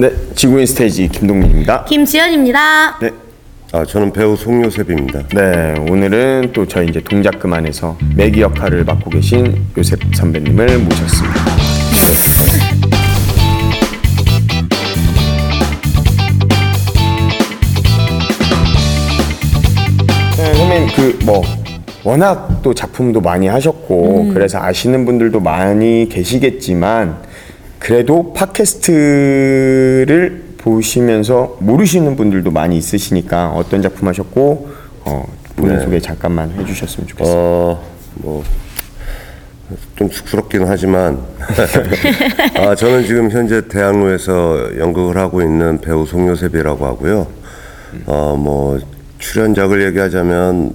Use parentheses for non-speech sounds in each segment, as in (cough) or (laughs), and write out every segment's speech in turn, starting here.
네, 지구인 스테이지 김동민입니다. 김지연입니다. 네, 아, 저는 배우 송요셉입니다. 네, 오늘은 또 저희 이제 동작 그만에서 매기 역할을 맡고 계신 요셉 선배님을 모셨습니다. 네, 선배님 그뭐 워낙 또 작품도 많이 하셨고 그래서 아시는 분들도 많이 계시겠지만 그래도 팟캐스트를 보시면서 모르시는 분들도 많이 있으시니까 어떤 작품 하셨고 어, 본인 네. 소개 잠깐만 해주셨으면 좋겠어요. 어, 뭐, 좀 쑥스럽긴 하지만, (laughs) 아, 저는 지금 현재 대학로에서 연극을 하고 있는 배우 송요셉이라고 하고요. 어, 뭐, 출연작을 얘기하자면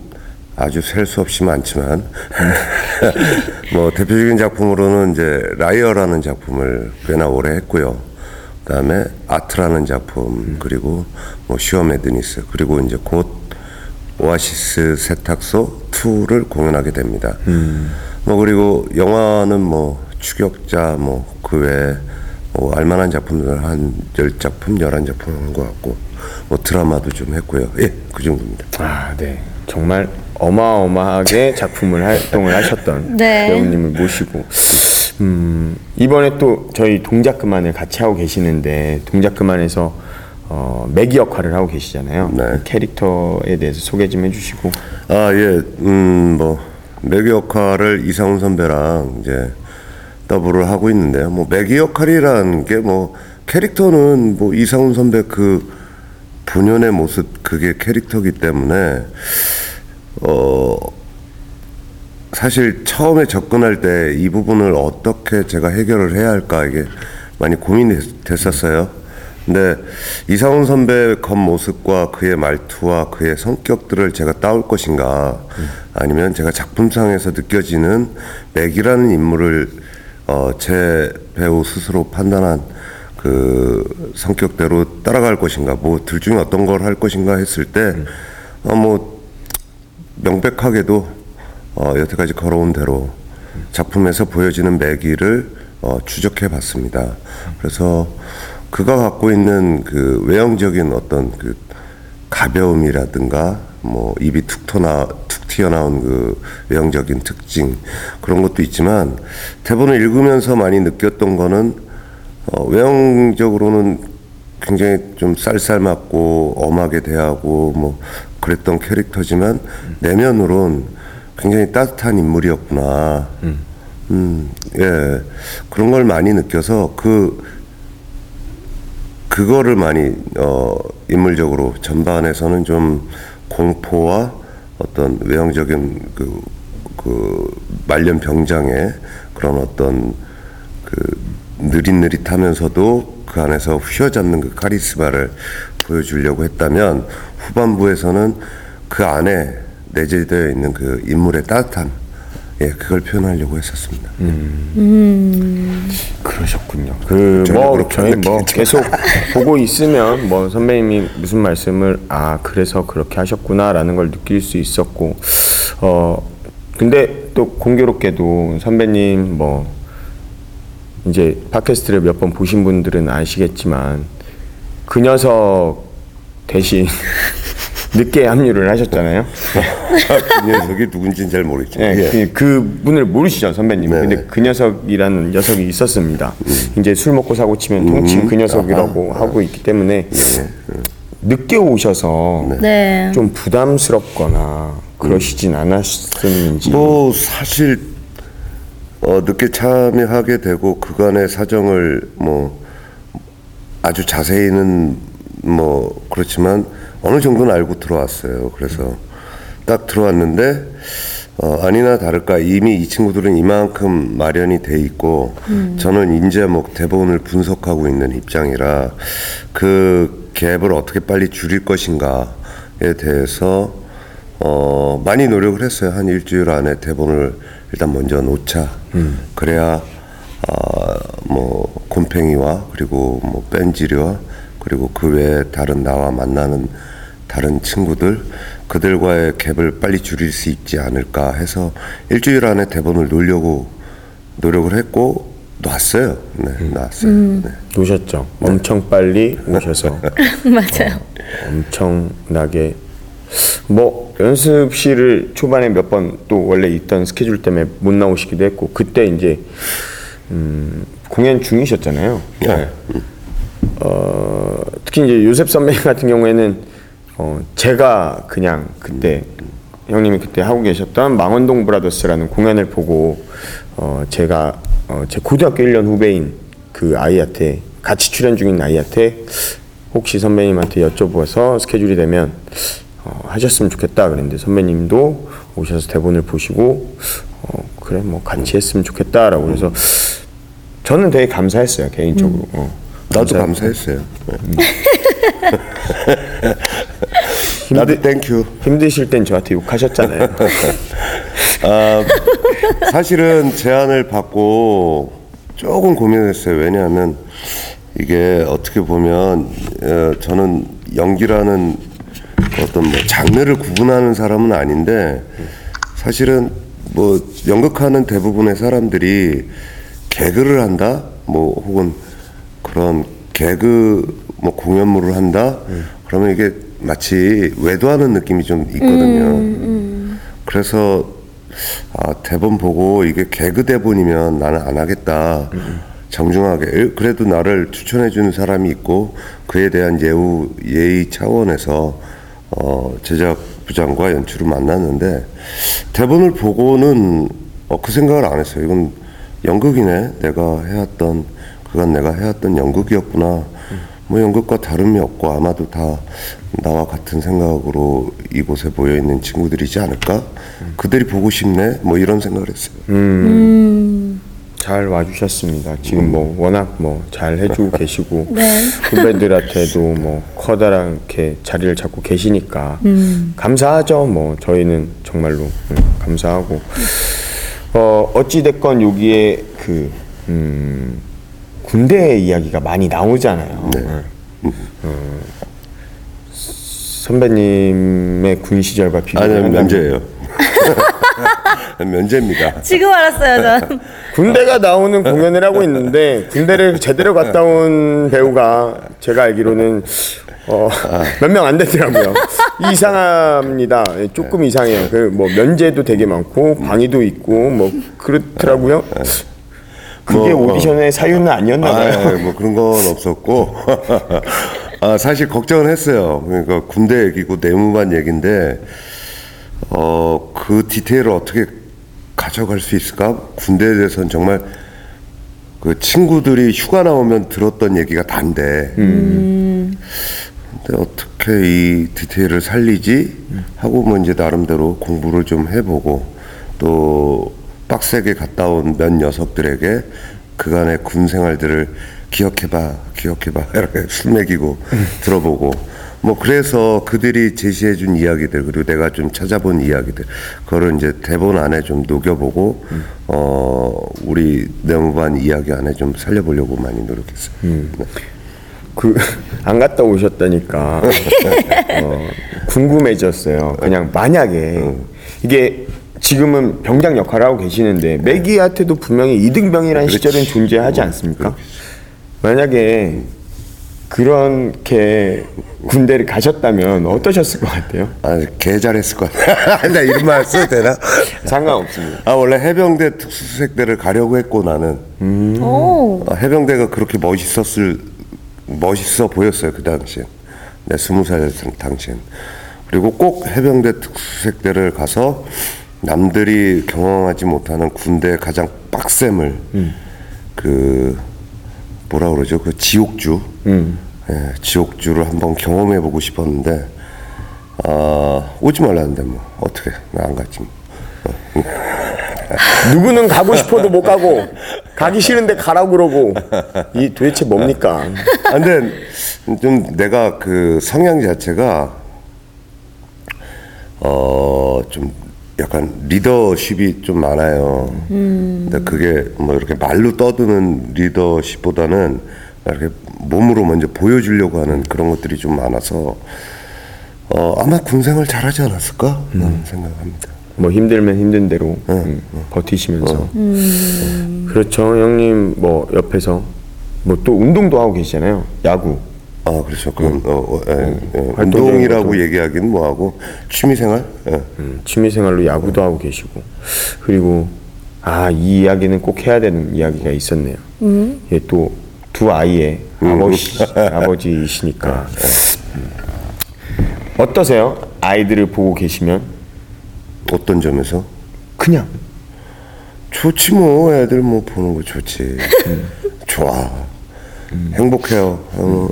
아주 셀 수 없이 많지만, (laughs) 뭐, 대표적인 작품으로는 이제 Liar라는 작품을 꽤나 오래 했고요. 그 다음에 Art라는 작품, 그리고 뭐, Shear Madness, 그리고 이제 곧 오아시스 세탁소 2를 공연하게 됩니다. 뭐 그리고 영화는 뭐 추격자 뭐 그 외에 뭐 알만한 작품들 한 열 작품, 열한 작품 한 것 같고 뭐 드라마도 좀 했고요. 예, 그 정도입니다. 아, 네. 정말 어마어마하게 작품을 활동을 하셨던 (laughs) 네. 배우님을 모시고 음, 이번에 또 저희 동작 그만을 같이 하고 계시는데 동작 그만에서 어, 매기 역할을 하고 계시잖아요. 네. 그 캐릭터에 대해서 소개 좀 해주시고. 아, 예, 음, 뭐, 매기 역할을 이상훈 선배랑 이제 더블을 하고 있는데요. 뭐, 매기 역할이라는 게 뭐, 캐릭터는 뭐, 이상훈 선배 그 본연의 모습, 그게 캐릭터기 때문에, 어, 사실 처음에 접근할 때 이 부분을 어떻게 제가 해결을 해야 할까 이게 많이 고민이 됐었어요. 근데 이상훈 선배의 겉모습과 그의 말투와 그의 성격들을 제가 따올 것인가 아니면 제가 작품상에서 느껴지는 맥이라는 인물을 어, 제 배우 스스로 판단한 그 성격대로 따라갈 것인가 뭐 둘 중에 어떤 걸 할 것인가 했을 때 어, 뭐 명백하게도 어, 여태까지 걸어온 대로 작품에서 보여지는 매기를 어, 추적해 봤습니다. 그래서 그가 갖고 있는 그 외형적인 어떤 그 가벼움이라든가 뭐 입이 툭 터나 툭 튀어나온 그 외형적인 특징 그런 것도 있지만 대본을 읽으면서 많이 느꼈던 거는 어, 외형적으로는 굉장히 좀 쌀쌀맞고 엄하게 대하고 뭐 그랬던 캐릭터지만 내면으로는 굉장히 따뜻한 인물이었구나. 음, 예. 그런 걸 많이 느껴서 그, 그거를 많이, 어, 인물적으로 전반에서는 좀 공포와 어떤 외형적인 그, 그 말년 병장의 그런 어떤 그 느릿느릿하면서도 그 안에서 휘어잡는 그 카리스마를 보여주려고 했다면 후반부에서는 그 안에 내재되어 있는 그 인물의 따뜻함 예 그걸 표현하려고 했었습니다. 그러셨군요. 그 저는 뭐 그렇게 저희 뭐. 계속 (laughs) 보고 있으면 뭐 선배님이 무슨 말씀을 아 그래서 그렇게 하셨구나라는 걸 느낄 수 있었고 어 근데 또 공교롭게도 선배님 뭐 이제 팟캐스트를 몇 번 보신 분들은 아시겠지만 그 녀석 대신 (laughs) 늦게 합류를 하셨잖아요. 그 녀석이 누군지는 잘 모르겠지만 네, 예. 그, 그 분을 모르시죠 선배님. 네. 근데 그 녀석이라는 녀석이 있었습니다. 이제 술 먹고 사고 치면 통칭 그 녀석이라고 하고 있기 때문에 늦게 오셔서 네. 좀 부담스럽거나 그러시진 않았었는지. 뭐 사실 어, 늦게 참여하게 되고 그간의 사정을 뭐 아주 자세히는 뭐 그렇지만 어느 정도는 알고 들어왔어요. 그래서 딱 들어왔는데 어, 아니나 다를까 이미 이 친구들은 이만큼 마련이 돼 있고 저는 이제 뭐 대본을 분석하고 있는 입장이라 그 갭을 어떻게 빨리 줄일 것인가에 대해서 어, 많이 노력을 했어요. 한 일주일 안에 대본을 일단 먼저 놓자. 그래야 아, 뭐 곰팽이와 그리고 뭐 뺀지리와 그리고 그 외에 다른 나와 만나는 다른 친구들 그들과의 갭을 빨리 줄일 수 있지 않을까 해서 일주일 안에 대본을 놓으려고 노력을 했고 놨어요. 네, 놨어요. 네. 오셨죠. 엄청 빨리 오셔서 (laughs) 맞아요. 엄청나게 뭐 연습실을 초반에 몇 번 또 원래 있던 스케줄 때문에 못 나오시기도 했고 그때 이제 음, 공연 중이셨잖아요. 네. 어, 특히 이제 요셉 선배님 (laughs) 같은 경우에는 어, 제가 그냥 그때 형님이 그때 하고 계셨던 망원동 브라더스라는 공연을 보고 어, 제가 어, 제 고등학교 1년 후배인 그 아이한테 같이 출연 중인 아이한테 혹시 선배님한테 여쭤봐서 스케줄이 되면 어, 하셨으면 좋겠다 그랬는데 선배님도 오셔서 대본을 보시고 어, 그래 뭐 같이 했으면 좋겠다라고 그래서 저는 되게 감사했어요 개인적으로. 어. 나도 감사했어요. 네. (laughs) 나도 Thank you. 힘드실 땐 저한테 욕하셨잖아요. (laughs) 아, 사실은 제안을 받고 조금 고민했어요. 왜냐하면 이게 어떻게 보면 어, 저는 연기라는 어떤 뭐 장르를 구분하는 사람은 아닌데 사실은 뭐 연극하는 대부분의 사람들이 개그를 한다, 뭐 혹은 그런 개그 뭐 공연물을 한다. 그러면 이게 마치 외도하는 느낌이 좀 있거든요. 그래서 아, 대본 보고 이게 개그 대본이면 나는 안 하겠다. 정중하게 에, 그래도 나를 추천해 주는 사람이 있고 그에 대한 예우 예의 차원에서 어, 제작 부장과 연출을 만났는데 대본을 보고는 어, 그 생각을 안 했어요. 이건 연극이네. 내가 해왔던 그간 내가 해왔던 연극이었구나. 뭐 연극과 다름이 없고 아마도 다 나와 같은 생각으로 이곳에 모여 있는 친구들이지 않을까? 그들이 보고 싶네. 뭐 이런 생각을 했어요. 잘 와주셨습니다. 지금 뭐 워낙 뭐 잘 해주고 (laughs) 계시고 네. 후배들한테도 뭐 커다랗게 자리를 잡고 계시니까 감사하죠. 뭐 저희는 정말로 음, 감사하고 어 어찌 됐건 여기에 그 음, 군대 이야기가 많이 나오잖아요. 어, 선배님의 군 시절과 비교하면 면제예요. (laughs) (laughs) 면제입니다. 지금 알았어요, 전. (laughs) 군대가 나오는 공연을 하고 있는데 군대를 제대로 갔다 온 배우가 제가 알기로는 어, 몇 명 안 되더라고요. 이상합니다. 예, 조금 이상해요. 그 뭐 면제도 되게 많고 방위도 있고 뭐 그렇더라고요. 그게 뭐, 오디션의 사유는 아니었나 봐요. 아, 뭐 그런 건 없었고 (laughs) 아, 사실 걱정은 했어요. 그러니까 군대 얘기고 내무반 얘기인데 어, 그 디테일을 어떻게 가져갈 수 있을까? 군대에 대해서는 정말 그 친구들이 휴가 나오면 들었던 얘기가 단데. 근데 어떻게 이 디테일을 살리지? 하고 뭐 이제 나름대로 공부를 좀 해보고 또 빡세게 갔다 온 몇 녀석들에게 그간의 군 생활들을 기억해봐 기억해봐. (laughs) 이렇게 술 먹이고 들어보고 뭐 그래서 그들이 제시해 준 이야기들 그리고 내가 좀 찾아본 이야기들 그거를 이제 대본 안에 좀 녹여보고 어 우리 내무반 이야기 안에 좀 살려보려고 많이 노력했어요. 네. 그 (laughs) 안 갔다 오셨다니까 (laughs) 어, 궁금해졌어요. 그냥 만약에 이게 지금은 병장 역할을 하고 계시는데 매기한테도 분명히 이등병이라는 시절은 존재하지 않습니까? 만약에 그렇게 군대를 가셨다면 어떠셨을 것 같아요? 아, 개 잘했을 것 같아. (laughs) 나 이런 말 써도 되나? 상관없습니다. 아, 원래 해병대 특수색대를 가려고 했고 나는. 오. 아, 해병대가 그렇게 멋있었을, 멋있어 보였어요, 그 당시엔. 내 스무 살 당시엔. 그리고 꼭 해병대 특수색대를 가서 남들이 경험하지 못하는 군대의 가장 빡셈을, 그, 뭐라 그러죠? 그 지옥주. 예, 지옥주를 한번 경험해 보고 싶었는데, 아, 오지 말라는데 뭐, 어떻게. 나 안 갔지 뭐. (laughs) 누구는 가고 싶어도 못 가고 가기 싫은데 가라고 그러고 이 도대체 뭡니까? 아, 근데 좀 내가 그 성향 자체가 어 좀 약간 리더십이 좀 많아요. 근데 그게 뭐 이렇게 말로 떠드는 리더십보다는 이렇게 몸으로 먼저 보여주려고 하는 그런 것들이 좀 많아서 어 아마 군생활 잘하지 않았을까? 라는 생각합니다. 뭐 힘들면 힘든 대로 음, 버티시면서 그렇죠 형님 뭐 옆에서 뭐 또 운동도 하고 계시잖아요 야구 아 그렇죠. 그럼 어, 어, 예, 예. 활동적인 운동이라고. 얘기하기는 뭐하고 취미생활. 예. 음, 취미생활로 야구도 하고 계시고 그리고 아 이 이야기는 꼭 해야 되는 이야기가 있었네요. 예, 또 두 아이의 아버지 아버지이시니까 음. 어떠세요? 아이들을 보고 계시면 어떤 점에서? 그냥 좋지 뭐 애들 뭐 보는 거 좋지. 좋아. 행복해요. 어,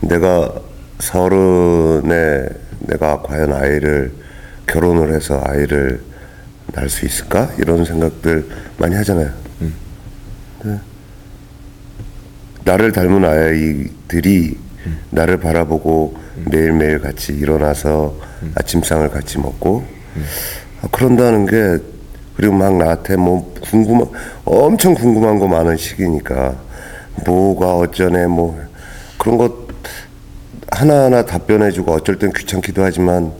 내가 서른에 내가 과연 아이를 결혼을 해서 아이를 낳을 수 있을까 이런 생각들 많이 하잖아요. 네. 나를 닮은 아이들이 나를 바라보고 매일매일 같이 일어나서 아침상을 같이 먹고 아, 그런다는 게 그리고 막 나한테 뭐 궁금한 엄청 궁금한 거 많은 시기니까 뭐가 어쩌네 뭐 그런 것 하나하나 답변해주고 어쩔 땐 귀찮기도 하지만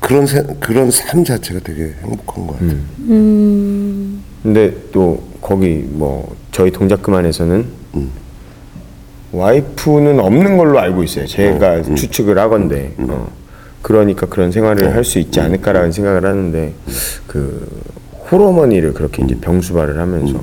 그런 세, 그런 삶 자체가 되게 행복한 것 같아요. 근데 또 거기 뭐 저희 동작 그만에서는 와이프는 없는 걸로 알고 있어요. 제가 추측을 하건데. 어, 그러니까 그런 생활을 할 수 있지 않을까라는 생각을 하는데 그 홀어머니를 그렇게 이제 병수발을 하면서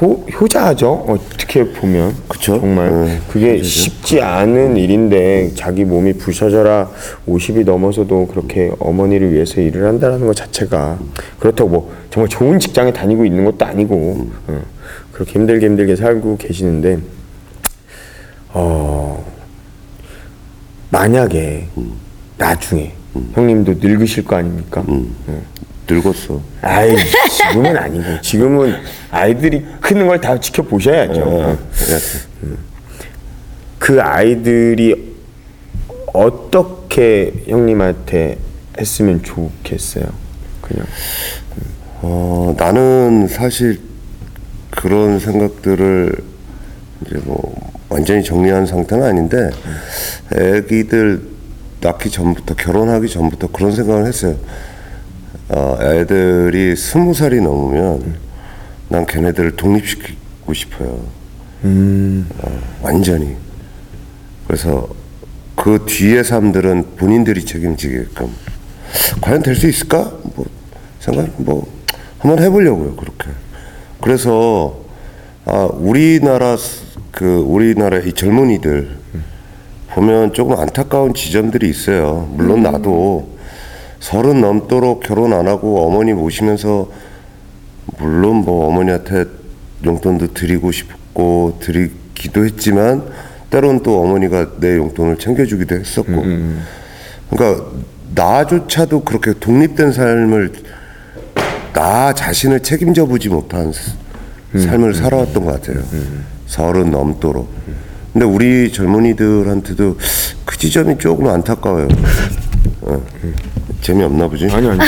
효, 효자죠. 어떻게 보면. 그쵸? 정말. 네, 그게 쉽지 않은 일인데 자기 몸이 부서져라 50이 넘어서도 그렇게 어머니를 위해서 일을 한다는 것 자체가 그렇다고 뭐 정말 좋은 직장에 다니고 있는 것도 아니고 어, 그렇게 힘들게 힘들게 살고 계시는데 어 만약에 나중에 형님도 늙으실 거 아닙니까? 어. 늙었어. 아이 지금은 아니고 지금은 아이들이 크는 걸 다 지켜보셔야죠. 어. 예. 그 아이들이 어떻게 형님한테 했으면 좋겠어요. 그냥 어, 나는 사실 그런 생각들을 이제 뭐 완전히 정리한 상태는 아닌데 애기들 낳기 전부터 결혼하기 전부터 그런 생각을 했어요. 어, 애들이 스무 살이 넘으면 난 걔네들을 독립시키고 싶어요. 어, 완전히. 그래서 그 뒤의 삶들은 본인들이 책임지게끔 과연 될 수 있을까? 뭐 생각 뭐 한번 해보려고요 그렇게. 그래서 아 우리나라 스- 그 우리나라 이 젊은이들 보면 조금 안타까운 지점들이 있어요. 물론 나도 서른 넘도록 결혼 안 하고 어머니 모시면서 물론 뭐 어머니한테 용돈도 드리고 싶고 드리기도 했지만 때론 또 어머니가 내 용돈을 챙겨주기도 했었고 그러니까 나조차도 그렇게 독립된 삶을 나 자신을 책임져 보지 못한 스- 삶을 살아왔던 것 같아요. 서른 넘도록. 근데 우리 젊은이들한테도 그 지점이 조금 안타까워요. (laughs) 어. 재미없나 보지? 아니 아니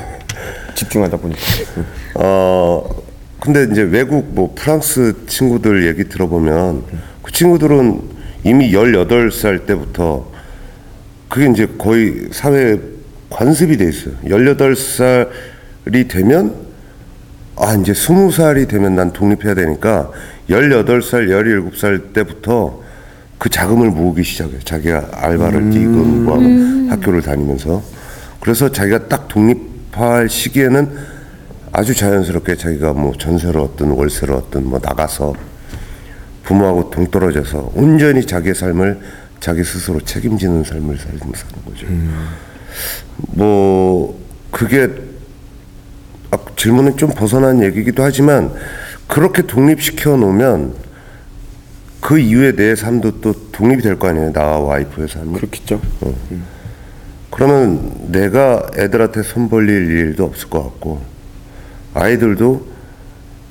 (laughs) 집중하다 보니까 어 근데 이제 외국 뭐 프랑스 친구들 얘기 들어보면 그 친구들은 이미 18살 때부터 그게 이제 거의 사회에 관습이 돼 있어요. 18살이 되면 아 이제 20살이 되면 난 독립해야 되니까 18살, 17살 때부터 그 자금을 모으기 시작해요. 자기가 알바를 뛰건 뭐 하고 학교를 다니면서 그래서 자기가 딱 독립할 시기에는 아주 자연스럽게 자기가 뭐 전세를 얻든 월세를 얻든 뭐 나가서 부모하고 동떨어져서 온전히 자기의 삶을 자기 스스로 책임지는 삶을 살는 사는 거죠. 뭐 그게 아, 질문은 좀 벗어난 얘기기도 하지만 그렇게 독립시켜 놓으면 그 이후에 내 삶도 또 독립이 될 거 아니에요. 나와 와이프의 삶이. 그렇겠죠. 그러면 내가 애들한테 손 벌릴 일도 없을 것 같고 아이들도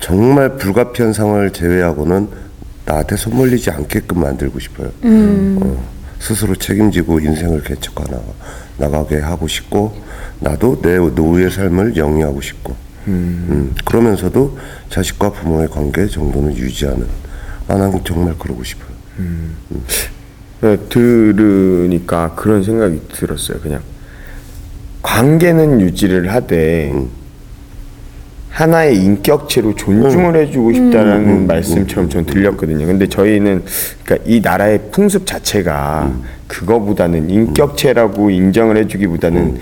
정말 불가피한 상황을 제외하고는 나한테 손 벌리지 않게끔 만들고 싶어요. 어, 스스로 책임지고 인생을 개척하 나가, 나가게 하고 싶고 나도 내 노후의 삶을 영위하고 싶고 음, 그러면서도 자식과 부모의 관계 정도는 유지하는 아, 난 정말 그러고 싶어요. 네, 들으니까 그런 생각이 들었어요. 그냥 관계는 유지를 하되 하나의 인격체로 존중을 해주고 싶다라는 말씀처럼 전 들렸거든요. 근데 저희는 그러니까 이 나라의 풍습 자체가 그거보다는 인격체라고 인정을 해주기보다는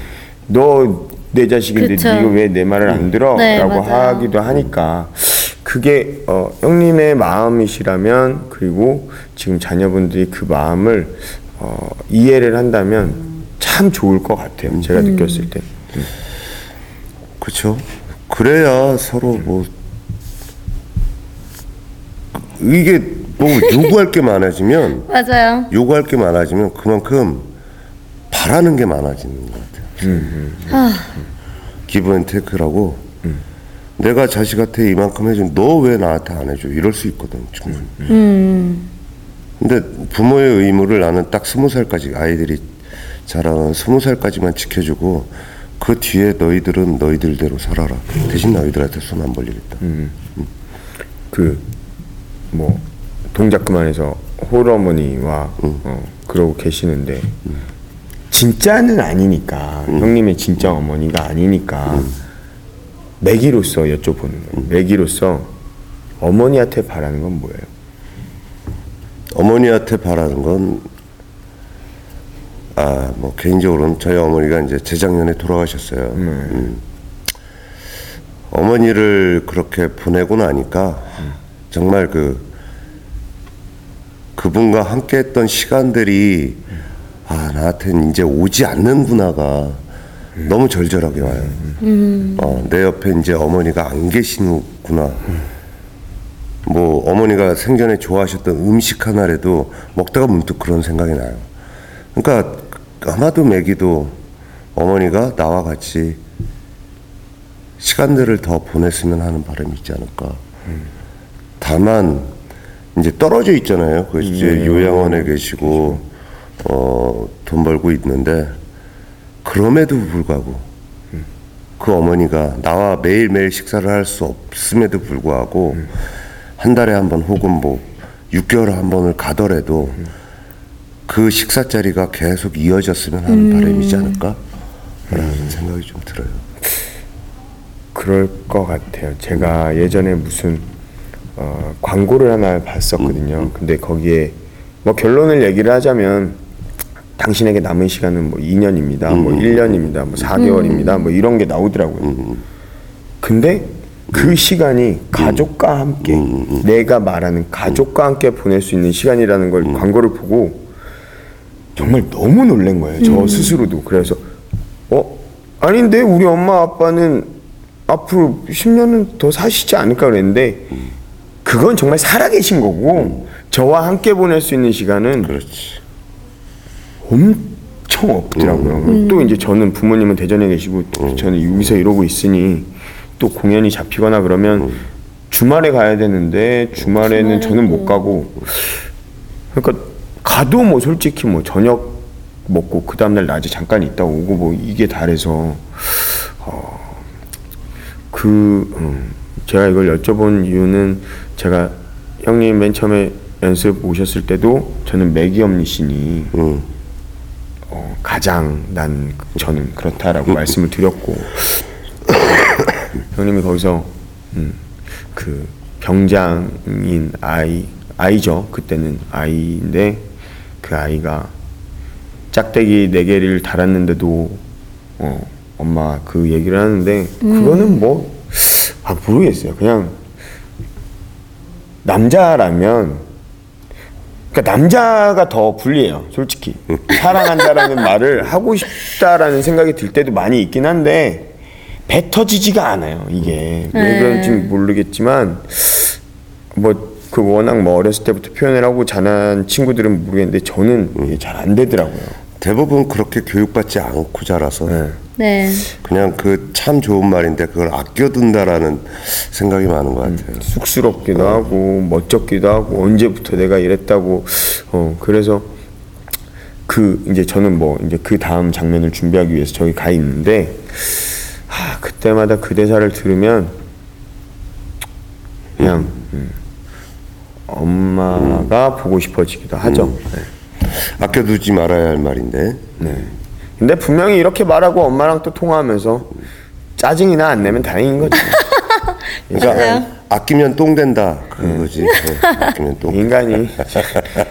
너 내 자식인데 그쵸. 네가 왜 내 말을 안 들어? 네, 라고 맞아요. 하기도 하니까 그게 어, 형님의 마음이시라면 그리고 지금 자녀분들이 그 마음을 어, 이해를 한다면 참 좋을 것 같아요. 제가 느꼈을 때. 그렇죠. 그래야 서로 뭐 이게 뭐 요구할 게 많아지면 (laughs) 맞아요. 요구할 게 많아지면 그만큼 바라는 게 많아지는 것 같아요. 기브앤테이크라고? 내가 자식한테 이만큼 해준 너 왜 나한테 안 해줘? 이럴 수 있거든 충분히. 근데 부모의 의무를 나는 딱 스무 살까지 아이들이 자라는 스무 살까지만 지켜주고 그 뒤에 너희들은 너희들대로 살아라. 대신 너희들한테 손 안 벌리겠다. 그 뭐 동작 그만해서 홀어머니와 어, 그러고 계시는데 진짜는 아니니까 형님의 진짜 어머니가 아니니까 매기로서 여쭤보는 거예요. 매기로서 어머니한테 바라는 건 뭐예요? 어머니한테 바라는 건, 아, 뭐, 개인적으로는 저희 어머니가 이제 재작년에 돌아가셨어요. 음. 어머니를 그렇게 보내고 나니까, 정말 그, 그분과 함께 했던 시간들이, 아, 나한테는 이제 오지 않는구나가 너무 절절하게 와요. 어, 내 옆에 이제 어머니가 안 계시는구나. 뭐 어머니가 생전에 좋아하셨던 음식 하나라도 먹다가 문득 그런 생각이 나요. 그러니까 아마도 매기도 어머니가 나와 같이 시간들을 더 보냈으면 하는 바람이 있지 않을까. 다만 이제 떨어져 있잖아요. 그 이제 요양원에 계시고 어, 돈 벌고 있는데 그럼에도 불구하고 그 어머니가 나와 매일매일 식사를 할 수 없음에도 불구하고 한 달에 한 번 혹은 뭐 6개월에 한 번을 가더라도 그 식사 자리가 계속 이어졌으면 하는 바람이지 않을까? 라는 생각이 좀 들어요. 그럴 것 같아요. 제가 예전에 무슨 어, 광고를 하나 봤었거든요. 근데 거기에 뭐 결론을 얘기를 하자면 당신에게 남은 시간은 뭐 2년입니다. 뭐 1년입니다. 뭐 4개월입니다. 뭐 이런 게 나오더라고요. 근데 그 시간이 가족과 함께 내가 말하는 가족과 함께 보낼 수 있는 시간이라는 걸 광고를 보고 정말 너무 놀란 거예요. 저 스스로도. 그래서 어 아닌데 우리 엄마 아빠는 앞으로 10년은 더 사시지 않을까 그랬는데 그건 정말 살아계신 거고 저와 함께 보낼 수 있는 시간은 그렇지. 엄청 없더라고요. 또 이제 저는 부모님은 대전에 계시고 저는 여기서 이러고 있으니 또 공연이 잡히거나 그러면 주말에 가야 되는데 주말에는 저는 못 가고. 그러니까 가도 뭐 솔직히 뭐 저녁 먹고 그 다음날 낮에 잠깐 있다 오고 뭐 이게 다래서 어, 그 음, 제가 이걸 여쭤본 이유는 제가 형님 맨 처음에 연습 오셨을 때도 저는 매기엄니신이 응. 어, 가장 난 저는 그렇다라고 말씀을 드렸고 형님이 거기서 음, 그 병장인 아이 아이죠. 그때는 아이인데 그 아이가 짝대기 네 개를 달았는데도 어, 엄마 그 얘기를 하는데 그거는 뭐 아, 모르겠어요. 그냥 남자라면 그러니까 남자가 더 불리해요, 솔직히. 사랑한다라는 (laughs) 말을 하고 싶다라는 생각이 들 때도 많이 있긴 한데 배 터지지가 않아요, 이게. 왜 네. 그런지 모르겠지만 뭐 그 워낙 뭐 어렸을 때부터 표현을 하고 자란 친구들은 모르겠는데 저는 이게 잘 안 되더라고요. 대부분 그렇게 교육받지 않고 자라서 네. 네. 그냥 그 참 좋은 말인데 그걸 아껴둔다라는 생각이 많은 것 같아요. 쑥스럽기도 하고 멋쩍기도 하고 언제부터 내가 이랬다고 어 그래서 그 이제 저는 뭐 이제 그 다음 장면을 준비하기 위해서 저기 가 있는데 아 그때마다 그 대사를 들으면 그냥 음, 엄마가 보고 싶어지기도 하죠. 네. 아껴두지 말아야 할 말인데 네. 근데 분명히 이렇게 말하고 엄마랑 또 통화하면서 짜증이나 안 내면 다행인 거지. (laughs) 그러니까 맞아요. 아끼면 똥 된다 그거지. 어, 아끼면 똥. 인간이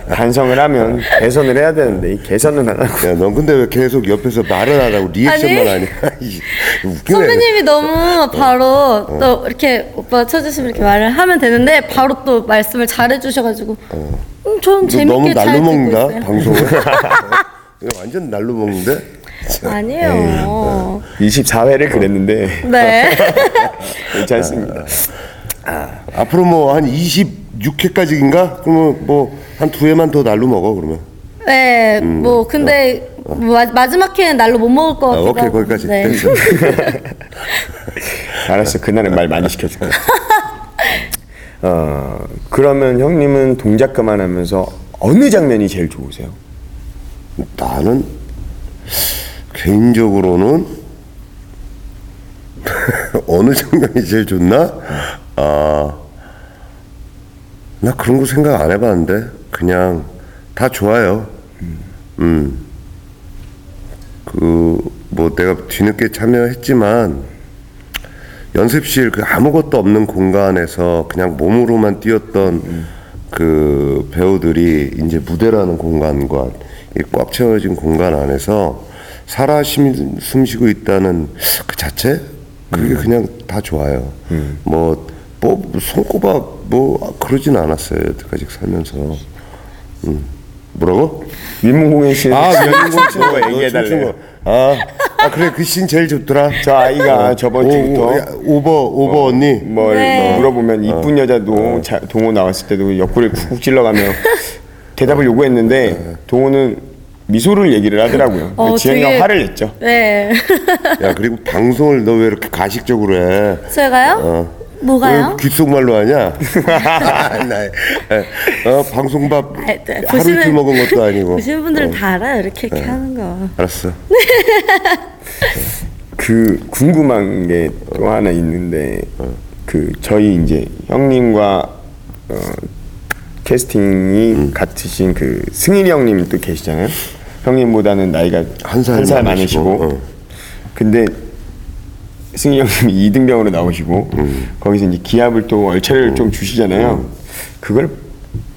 반성을 하면 개선을 해야 되는데 이 개선은 안 하고 야, 넌 근데 왜 계속 옆에서 말을 안 하고 리액션만 아니. 하냐? (laughs) 이, 웃기네. 선배님이 너무 바로 또 이렇게 오빠 쳐주시면 이렇게 말을 하면 되는데 바로 또 말씀을 잘해주셔가지고 음, 저는 너 재밌게 너무 잘 날로 듣고 먹는다 있어요. 방송을. (laughs) 이거 완전 날로 먹는데. 아니에요. 24회를 그랬는데 네. (laughs) 괜찮습니다. 앞으로 뭐 한 26회까지인가? 그러면 뭐 한 두 회만 더 날로 먹어 그러면. 네, 뭐 근데 마, 마지막 회는 날로 못 먹을 것 아, 같기도 오케이 하고. 거기까지. 네. 됐어. (laughs) 알았어. 그날은 말 많이 시켜줄게. (laughs) 어 그러면 형님은 동작 그만하면서 어느 장면이 제일 좋으세요? 나는 개인적으로는 (laughs) 어느 장면이 제일 좋나? 아, 나 그런 거 생각 안 해봤는데 그냥 다 좋아요. 음, 그 뭐 내가 뒤늦게 참여했지만 연습실 그 아무것도 없는 공간에서 그냥 몸으로만 뛰었던 그 배우들이 이제 무대라는 공간과 이꽉 채워진 공간 안에서 살아 심- 숨쉬고 있다는 그 자체 그게 그냥 다 좋아요. 뭐, 뭐 손꼽아 뭐 그러진 않았어요 여태까지 살면서. 음. 뭐라고? 민문공연 씨는 아, 얘기해달래요. 춤춘 거. 아, 아 그래 그씬 제일 좋더라. 저 아이가 저번 오, 주부터 오, 오버 오버 언니. 뭘 네. 물어보면 이쁜 여자도 자, 동호 나왔을 때도 옆구리를 쿡쿡 찔러가며 (laughs) 대답을 요구했는데 동호는 미소를 얘기를 하더라고요. 어, 지현이가 되게- 화를 냈죠. 네. (laughs) 야 그리고 방송을 너 왜 이렇게 가식적으로 해? 제가요? 어. 뭐가요? 왜 귓속말로 하냐? (laughs) (laughs) 나, 어, 방송밥 아, 네. 하루 보시는- 이틀 먹은 것도 아니고. 보시는 분들은 어, 다 알아요. 이렇게 이렇게 하는 거. 알았어. 그 궁금한 게 또 하나 있는데 그 저희 이제 형님과 어, 캐스팅이 같으신 그 승일이 형님 또 계시잖아요. 형님보다는 나이가 한살 한살 많으시고. 어. 근데 승일이 형님이 (laughs) 2등병으로 나오시고 거기서 이제 기합을 또 얼차를 좀 주시잖아요. 그걸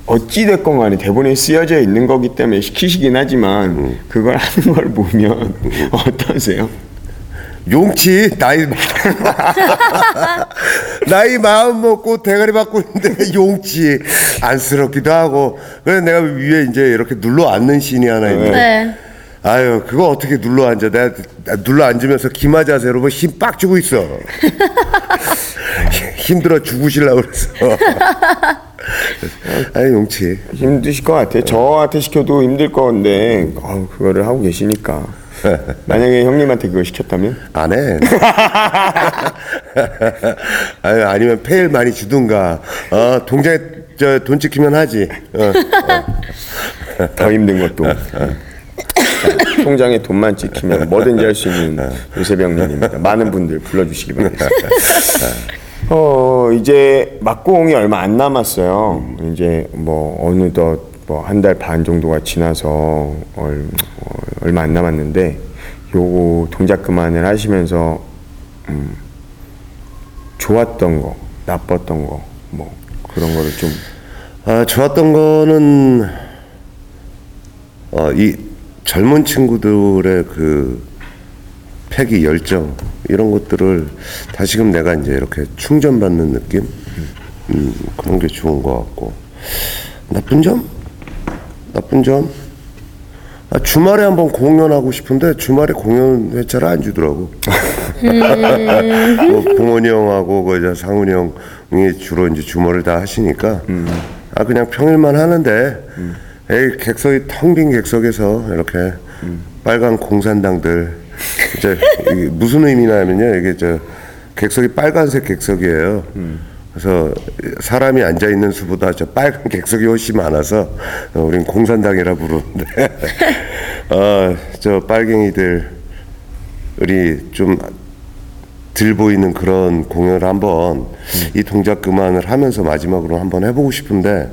어찌 됐건 간에 대본에 쓰여져 있는 거기 때문에 시키시긴 하지만 그걸 하는 걸 보면 (laughs) 어떠세요? 용치 나이 (laughs) 나이 마음 먹고 대가리 받고 있는데 용치? 안쓰럽기도 하고. 그래서 내가 위에 이제 이렇게 눌러 앉는 씬이 하나 있는데. 네. 아유 그거 어떻게 눌러 앉아? 내가 눌러 앉으면서 기마 자세로 뭐 힘 빡 주고 있어. (laughs) 힘들어 죽으실라고 그랬어 (laughs) 아유 용치. 힘드실 것 같아요. 저한테 시켜도 힘들 건데. 아우, 그거를 하고 계시니까 (laughs) 만약에 형님한테 그거 시켰다면 안 해. (laughs) 아니, 아니면 페일 많이 주든가. 어, 동장에 저 돈 찍히면 하지. 어. (laughs) 더 힘든 것도 자, 통장에 돈만 찍히면 뭐든지 할 수 있는 요새병님입니다. 많은 분들 불러주시기 바랍니다. 어 이제 막공이 얼마 안 남았어요. 이제 뭐 어느덧 뭐 한 달 반 정도가 지나서 얼, 어, 얼마 안 남았는데 요거 동작 그만을 하시면서 음, 좋았던 거, 나빴던 거 뭐 그런 거를 좀 아, 좋았던 거는, 어, 이 젊은 친구들의 그 패기, 열정, 이런 것들을 다시금 내가 이제 이렇게 충전받는 느낌? 음, 그런 게 좋은 것 같고. 나쁜 점? 나쁜 점? 아, 주말에 한번 공연하고 싶은데 주말에 공연 회차를 안 주더라고. (laughs) 뭐 봉원이 형하고 그 이제 상훈이 형이 주로 이제 주말을 다 하시니까. 아 그냥 평일만 하는데 에이 객석이 텅 빈 객석에서 이렇게 빨간 공산당들 이제 이게 무슨 의미냐면요. 이게 저 객석이 빨간색 객석이에요. 그래서 사람이 앉아 있는 수보다 저 빨간 객석이 훨씬 많아서 어, 우린 공산당이라 부르는데 (laughs) 어 저 빨갱이들이 좀 들 보이는 그런 공연을 한번 이 동작 그만을 하면서 마지막으로 한번 해보고 싶은데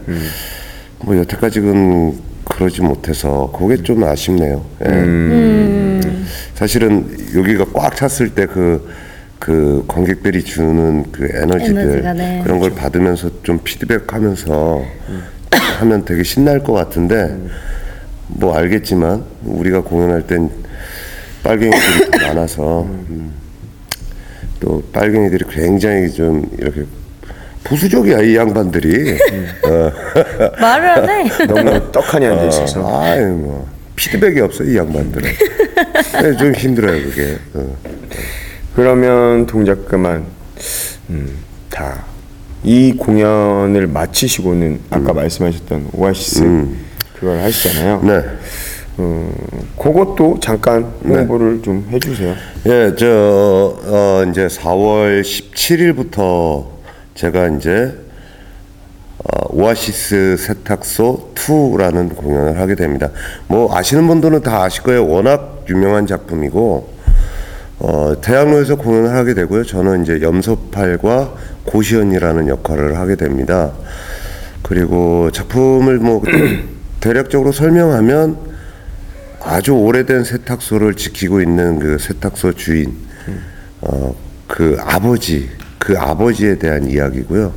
뭐 여태까지는 그러지 못해서 그게 좀 아쉽네요. 예. 음. 사실은 여기가 꽉 찼을 때그 그 관객들이 주는 그 에너지들 에너지가, 네. 그런 걸 받으면서 좀 피드백하면서 (coughs) 하면 되게 신날 것 같은데 뭐 알겠지만 우리가 공연할 땐 빨갱이들이 더 많아서 음, 또 빨갱이들이 굉장히 좀 이렇게 보수적이야 이 양반들이 어. (laughs) 말을 안 해. (laughs) 너무 떡하니 앉아 있어서. 아유 뭐 피드백이 없어 이 양반들은 (laughs) 네, 좀 힘들어요 그게 어. 그러면 동작 그만 음, 다 이 공연을 마치시고는 아까 말씀하셨던 오아시스 그걸 하시잖아요. 네. 어, 그것도 잠깐 홍보를 좀 해주세요. 예, 저 어, 이제 4월 17일부터 제가 이제 어, 오아시스 세탁소 2라는 공연을 하게 됩니다. 뭐 아시는 분들은 다 아실 거예요. 워낙 유명한 작품이고 어, 대학로에서 공연을 하게 되고요. 저는 이제 염소팔과 고시연이라는 역할을 하게 됩니다. 그리고 작품을 뭐 (clears throat) 대략적으로 설명하면 아주 오래된 세탁소를 지키고 있는 그 세탁소 주인, 어, 그 아버지, 그 아버지에 대한 이야기고요.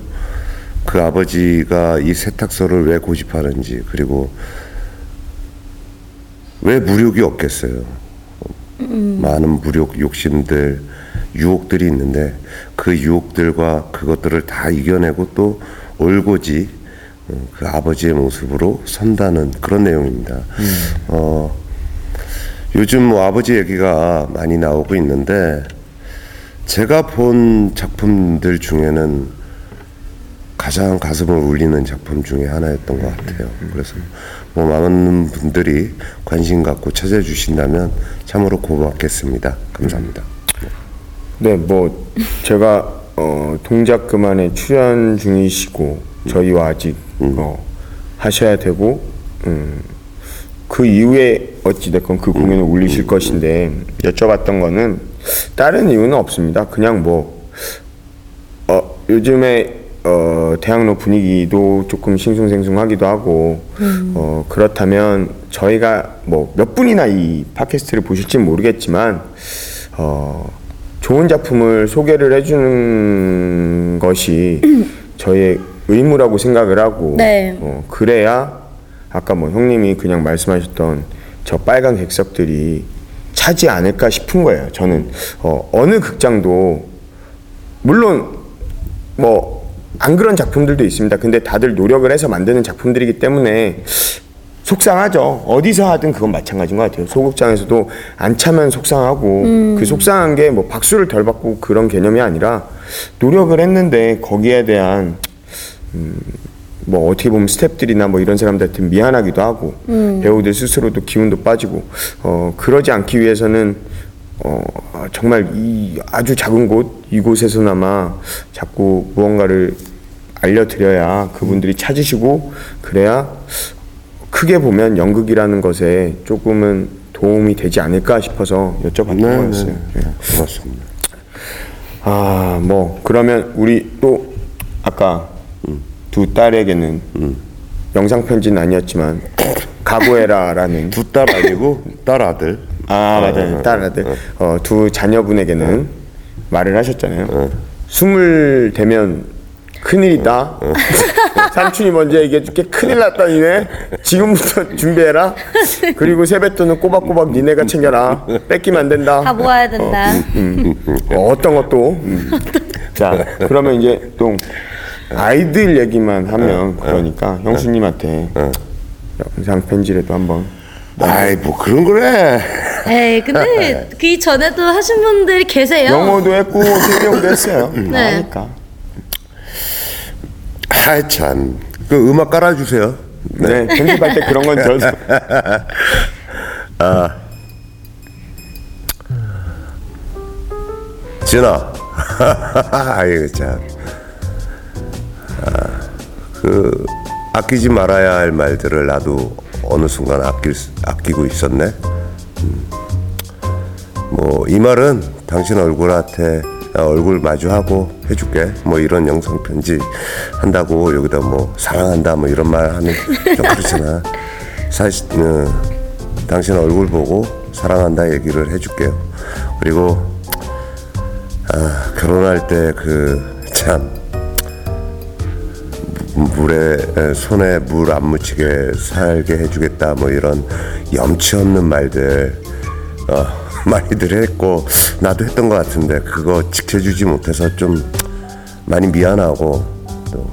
그 아버지가 이 세탁소를 왜 고집하는지, 그리고 왜 무력이 없겠어요. 많은 무력, 욕심들, 유혹들이 있는데 그 유혹들과 그것들을 다 이겨내고 또 올고지 어, 그 아버지의 모습으로 선다는 그런 내용입니다. 어, 요즘 뭐 아버지 얘기가 많이 나오고 있는데 제가 본 작품들 중에는 가장 가슴을 울리는 작품 중에 하나였던 것 같아요. 그래서 뭐 많은 분들이 관심 갖고 찾아주신다면 참으로 고맙겠습니다. 감사합니다. 네, 뭐 제가 어, 동작 그만에 출연 중이시고 저희와 아직 어, 하셔야 되고 음, 그 이후에 어찌 됐건 그 공연을 올리실 것인데 여쭤봤던 거는 다른 이유는 없습니다. 그냥 뭐 어, 요즘에 어, 대학로 분위기도 조금 싱숭생숭하기도 하고 어, 그렇다면 저희가 뭐 몇 분이나 이 팟캐스트를 보실지 모르겠지만 어, 좋은 작품을 소개를 해주는 것이 (clears throat) 저희의 의무라고 생각을 하고 네. 어, 그래야 아까 뭐 형님이 그냥 말씀하셨던 저 빨간 객석들이 차지 않을까 싶은 거예요. 저는 어, 어느 극장도 물론 뭐 안 그런 작품들도 있습니다. 근데 다들 노력을 해서 만드는 작품들이기 때문에 속상하죠. 어디서 하든 그건 마찬가지인 것 같아요. 소극장에서도 안 차면 속상하고 그 속상한 게 뭐 박수를 덜 받고 그런 개념이 아니라 노력을 했는데 거기에 대한 음, 뭐 어떻게 보면 스탭들이나 뭐 이런 사람들한테 미안하기도 하고 배우들 스스로도 기운도 빠지고 어 그러지 않기 위해서는 어 정말 이 아주 작은 곳 이곳에서나마 자꾸 무언가를 알려드려야 그분들이 찾으시고 그래야 크게 보면 연극이라는 것에 조금은 도움이 되지 않을까 싶어서 여쭤봤던 거였어요. 예. 고맙습니다. 아, 뭐 그러면 우리 또 아까 두 딸에게는 영상 편지는 아니었지만 각오해라라는 두 딸 아니고 딸 아들. 아 맞아요 딸 아들 어, 두 자녀분에게는 말을 하셨잖아요. 스물 되면 큰일이다. (laughs) 삼촌이 먼저 얘기해줄게. 큰일 났다 니네. 지금부터 준비해라. 그리고 세뱃돈은 꼬박꼬박 니네가 챙겨라. 뺏기면 안 된다. 다 모아야 된다. 어, 어떤 것도. 음. 자, 그러면 이제 또 아이들 얘기만 하면 그러니까 형수님한테 영상 편지라도 한번. 아이 뭐 그런 거래. 에이, 근데 (laughs) 그 전에도 하신 분들이 계세요. 영어도 했고 실력도 했어요. (laughs) 네. 하니까. 아이 참. 그 음악 깔아주세요. 네, 편집할 때 그런 건 저. 진아. 아이고 참. 아, 그 아끼지 말아야 할 말들을 나도 어느 순간 아낄 수- 아끼고 있었네. 음. 뭐이 말은 당신 얼굴한테 아, 얼굴 마주하고 해줄게. 뭐 이런 영상 편지 한다고 여기다 뭐 사랑한다 뭐 이런 말 하면 좀 그렇잖아. (laughs) 사실 어, 당신 얼굴 보고 사랑한다 얘기를 해줄게요. 그리고 아, 결혼할 때 그 참 물에 에, 손에 물 안 묻히게 살게 해주겠다 뭐 이런 염치 없는 말들 어, (laughs) 많이들 했고 나도 했던 것 같은데 그거 지켜주지 못해서 좀 많이 미안하고 또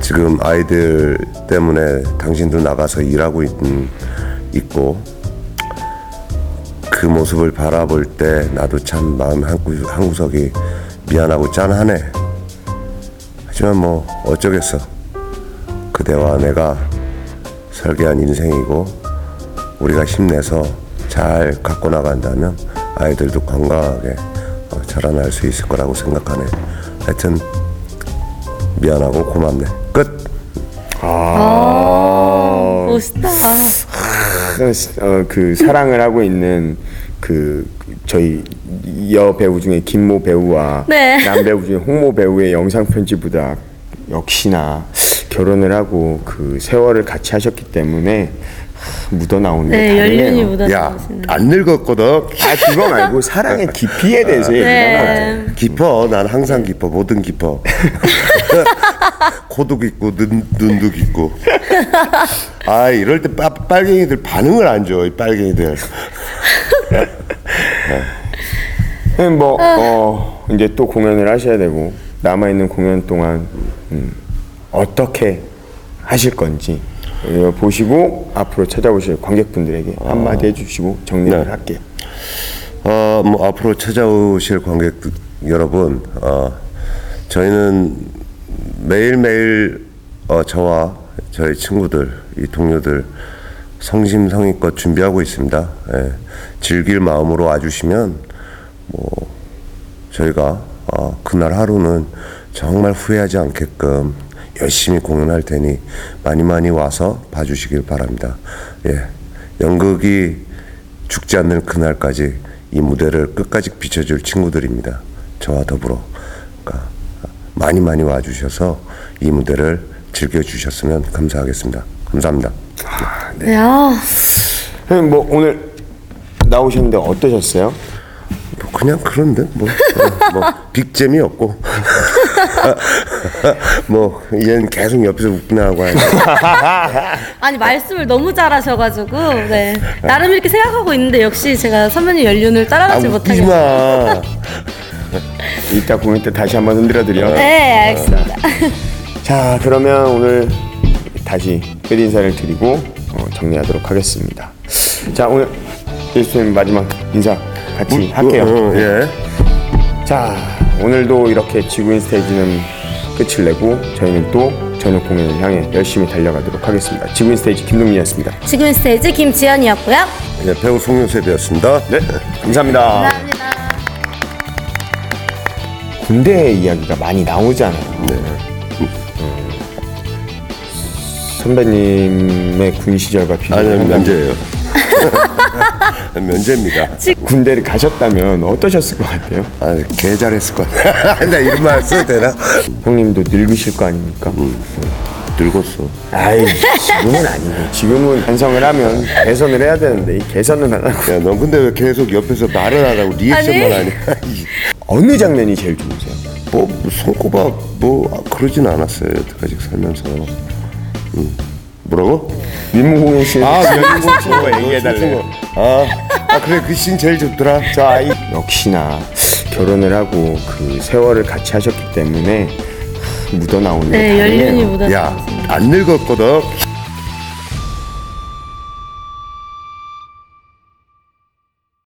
지금 아이들 때문에 당신도 나가서 일하고 있, 있고 그 모습을 바라볼 때 나도 참 마음 한, 구, 한 구석이 미안하고 짠하네. 하지만 뭐 어쩌겠어. 그대와 내가 설계한 인생이고 우리가 힘내서 잘 갖고 나간다면 아이들도 건강하게 어, 자라날 수 있을 거라고 생각하네. 하여튼 미안하고 고맙네. 끝. 아, 멋있다. 어, 그 사랑을 하고 있는 그 저희 여 배우 중에 김모 배우와 네. 남 배우 중에 홍모 배우의 영상 편집보다 역시나 결혼을 하고 그 세월을 같이 하셨기 때문에 하, 묻어 나오는 게 네, 다르네요. 연륜이 묻어 야, 나오시는. 안 늙었거든. 아 그거 말고 사랑의 깊이에 대해서 얘기하는 네. 깊어. 난 항상 깊어. 뭐든 깊어. (laughs) 코도 깊고 눈, 눈도 깊고. 아 이럴 때 빠, 빨갱이들 반응을 안 줘. 이 빨갱이들. 네, 뭐 어, 이제 또 공연을 하셔야 되고 남아 있는 공연 동안 음, 어떻게 하실 건지 어, 보시고 앞으로 찾아오실 관객분들에게 한마디 해주시고 정리를 네. 할게요. 어, 뭐 앞으로 찾아오실 관객 여러분, 어, 저희는 매일매일 어, 저와 저희 친구들, 이 동료들 성심성의껏 준비하고 있습니다. 예, 즐길 마음으로 와주시면 뭐 저희가 어, 그날 하루는 정말 후회하지 않게끔 열심히 공연할 테니 많이 많이 와서 봐주시길 바랍니다. 예, 연극이 죽지 않는 그날까지 이 무대를 끝까지 비춰줄 친구들입니다. 저와 더불어 그러니까 많이 많이 와주셔서 이 무대를 즐겨주셨으면 감사하겠습니다. 감사합니다. 네, 아, 선생님 뭐 오늘 나오셨는데 어떠셨어요? 뭐 그냥 그런데 뭐, 어, 뭐 (laughs) 빅잼이 없고 (laughs) 뭐 얘는 계속 옆에서 웃기나 하고 (laughs) 아니 말씀을 너무 잘하셔가지고 네 나름 이렇게 생각하고 있는데 역시 제가 선배님 연륜을 아 따라가지 웃기지 못하겠어요. 마. 이따 공연 때 다시 한번 흔들어 드려. 네, 알겠습니다. 자 그러면 오늘 다시 끝 인사를 드리고 어, 정리하도록 하겠습니다. 자 오늘 예수님 마지막 인사 같이 할게요. 어, 예. 자 오늘도 이렇게 지구인 스테이지는 끝을 내고 저희는 또 저녁 공연을 향해 열심히 달려가도록 하겠습니다. 지구인 스테이지 김동민이었습니다. 지금 스테이지 김지연이었고요. 예, 배우 송윤섭이었습니다. 네 감사합니다. 감사합니다. 군대 이야기가 많이 나오잖아요. 네. 선배님의 군 시절과 비교하면 면제예요. (laughs) 면제입니다. 군대를 가셨다면 어떠셨을 것 같아요? 아, 개 잘했을 것 같아. (laughs) 나 이런 말 써도 되나? 형님도 늙으실 거 아닙니까? 늙었어. 아이 지금은 아니고 지금은 반성을 하면 개선을 해야 되는데 이 개선은 안 하고 야, 넌 근데 왜 계속 옆에서 말을 안 하고 리액션만 아니. 하냐? (laughs) 어느 장면이 제일 좋으세요? 뭐, 뭐 손꼽아 뭐 아, 그러진 않았어요 여태까지 살면서. 음. 뭐라고? 민무공연 씨 아, 연인공 친구가 얘기해달래. 아, 아 그래 그 씬 제일 좋더라. 저 아이 역시나 결혼을 하고 그 세월을 같이 하셨기 때문에 묻어 나오는 게 네. 연륜이 묻어. 야, 안 늙었거든.